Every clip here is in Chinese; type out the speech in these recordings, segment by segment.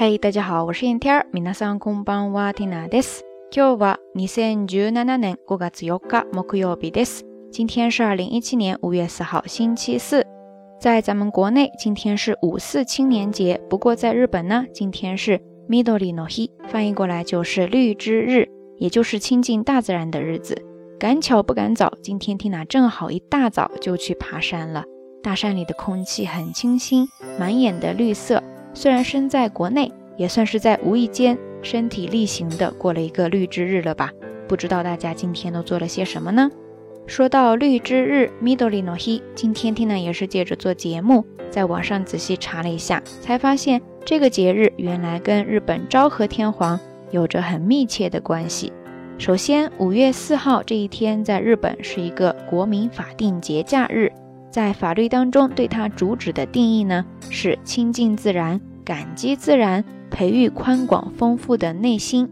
嘿，大家好，我是燕天儿。皆さんこんばんは、ティナです。今日は二千十七年五月四日、木曜日です。今天是二零一七年五月四号，星期四。在咱们国内，今天是五四青年节。不过在日本呢，今天是 Midori no Hi，翻译过来就是绿之日，也就是亲近大自然的日子。赶巧不赶早，今天 Tina 正好一大早就去爬山了。大山里的空气很清新，满眼的绿色。 虽然身在国内，也算是在无意间身体力行的过了一个绿之日了吧？不知道大家今天都做了些什么呢？说到绿之日，Midori no Hi，今天 Tina 也是借着做节目，在网上仔细查了一下，才发现这个节日原来跟日本昭和天皇有着很密切的关系。首先，五月四号这一天在日本是一个国民法定节假日。在法律当中，对它主旨的定义呢，是亲近自然、感激自然、培育宽广丰富的内心。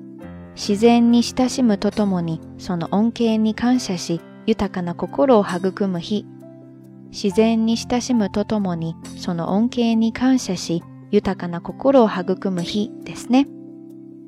自然に親しむとともに、その恩恵に感謝し、豊かな心を育む日。自然に親しむとともに、その恩恵に感謝し、豊かな心を育む日ですね。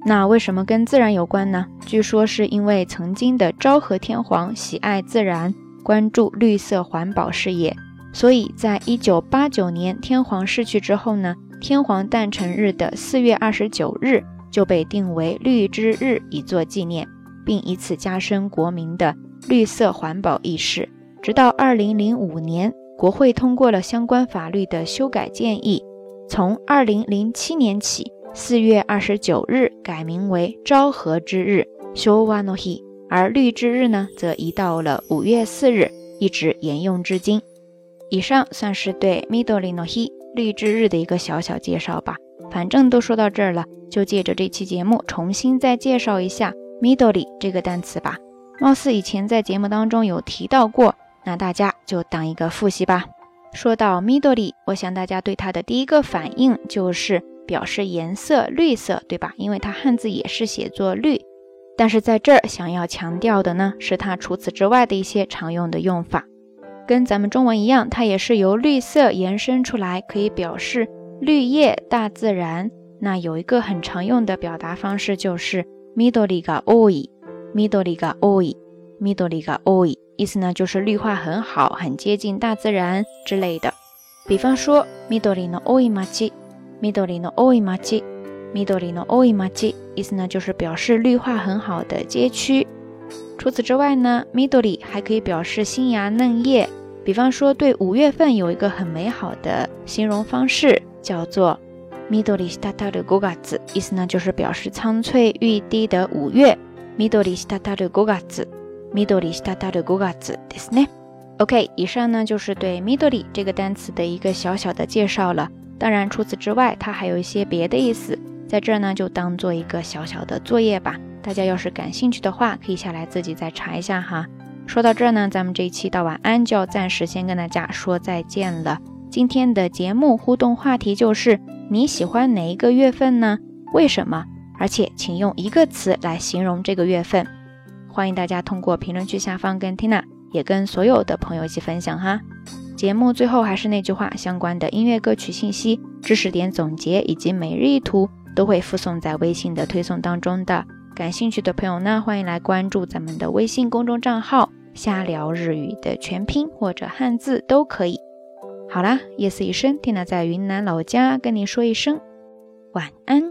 那为什么跟自然有关呢？据说是因为曾经的昭和天皇喜爱自然。 关注绿色环保事业，所以在一九八九年天皇逝去之后呢，天皇诞辰日的四月二十九日就被定为绿之日，以作纪念，并以此加深国民的绿色环保意识。直到二零零五年，国会通过了相关法律的修改建议，从二零零七年起，四月二十九日改名为昭和之日。而绿之日呢，则移到了五月四日，一直沿用至今。以上算是对 Midori no Hi 绿之日的一个小小介绍吧。反正都说到这儿了，就借着这期节目重新再介绍一下 Midori 这个单词吧。貌似以前在节目当中有提到过，那大家就当一个复习吧。说到 Midori，我想大家对它的第一个反应就是表示颜色绿色，对吧？因为它汉字也是写作绿。但是在这儿想要强调的呢，是它除此之外的一些常用的用法，跟咱们中文一样，它也是由绿色延伸出来，可以表示绿叶、大自然。那有一个很常用的表达方式就是 “midori ga oi”，“midori ga oi”，“midori ga oi”，意思呢就是绿化很好，很接近大自然之类的。比方说 “midori no oi machi”，“midori no oi machi”。Midori no oi machi，意思呢就是表示绿化很好的街区。除此之外呢，Midori 还可以表示新芽嫩叶。比方说，对五月份有一个很美好的形容方式，叫做 Midori shitataru gogatsu，意思呢就是表示苍翠欲滴的五月。Midori shitataru gogatsu，Midori shitataru gogatsu ですね。OK，以上呢就是对 Midori 这个单词的一个小小的介绍了。当然，除此之外，它还有一些别的意思。 在这儿呢，就当做一个小小的作业吧。大家要是感兴趣的话，可以下来自己再查一下哈。说到这儿呢，咱们这一期到晚安就要暂时先跟大家说再见了。今天的节目互动话题就是你喜欢哪一个月份呢？为什么？而且请用一个词来形容这个月份。欢迎大家通过评论区下方跟 Tina 也跟所有的朋友一起分享哈。节目最后还是那句话，相关的音乐歌曲信息、知识点总结以及每日一图。都会附送在微信的推送当中的。感兴趣的朋友呢，欢迎来关注咱们的微信公众账号“瞎聊日语”的全拼或者汉字都可以。好啦，夜色已深，听娜在云南老家跟你说一声晚安。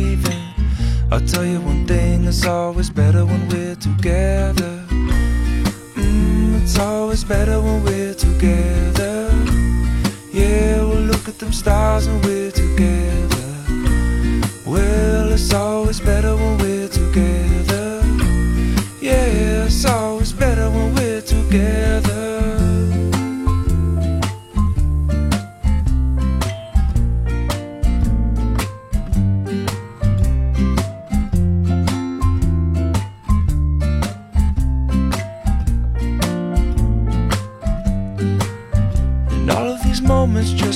I'll tell you one thing, it's always better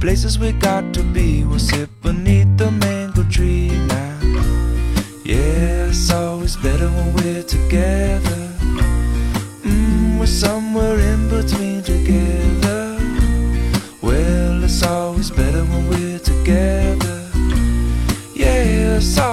places we got to be. We'll sit beneath the mango tree now. Yeah, it's always better when we're together. Mm, we're somewhere in between together. Well, it's always better when we're together. Yeah, it's always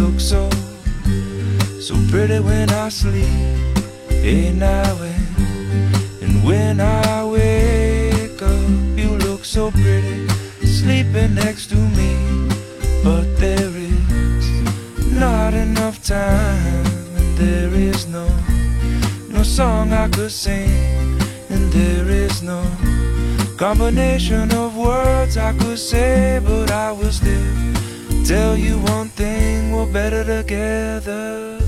look so, so pretty when I sleep. Hey, now and, and when I wake up, you look so pretty, sleeping next to me. But there is not enough time, and there is no, no song I could sing, and there is no combination of words I could say, but I will still tell you one thing better together.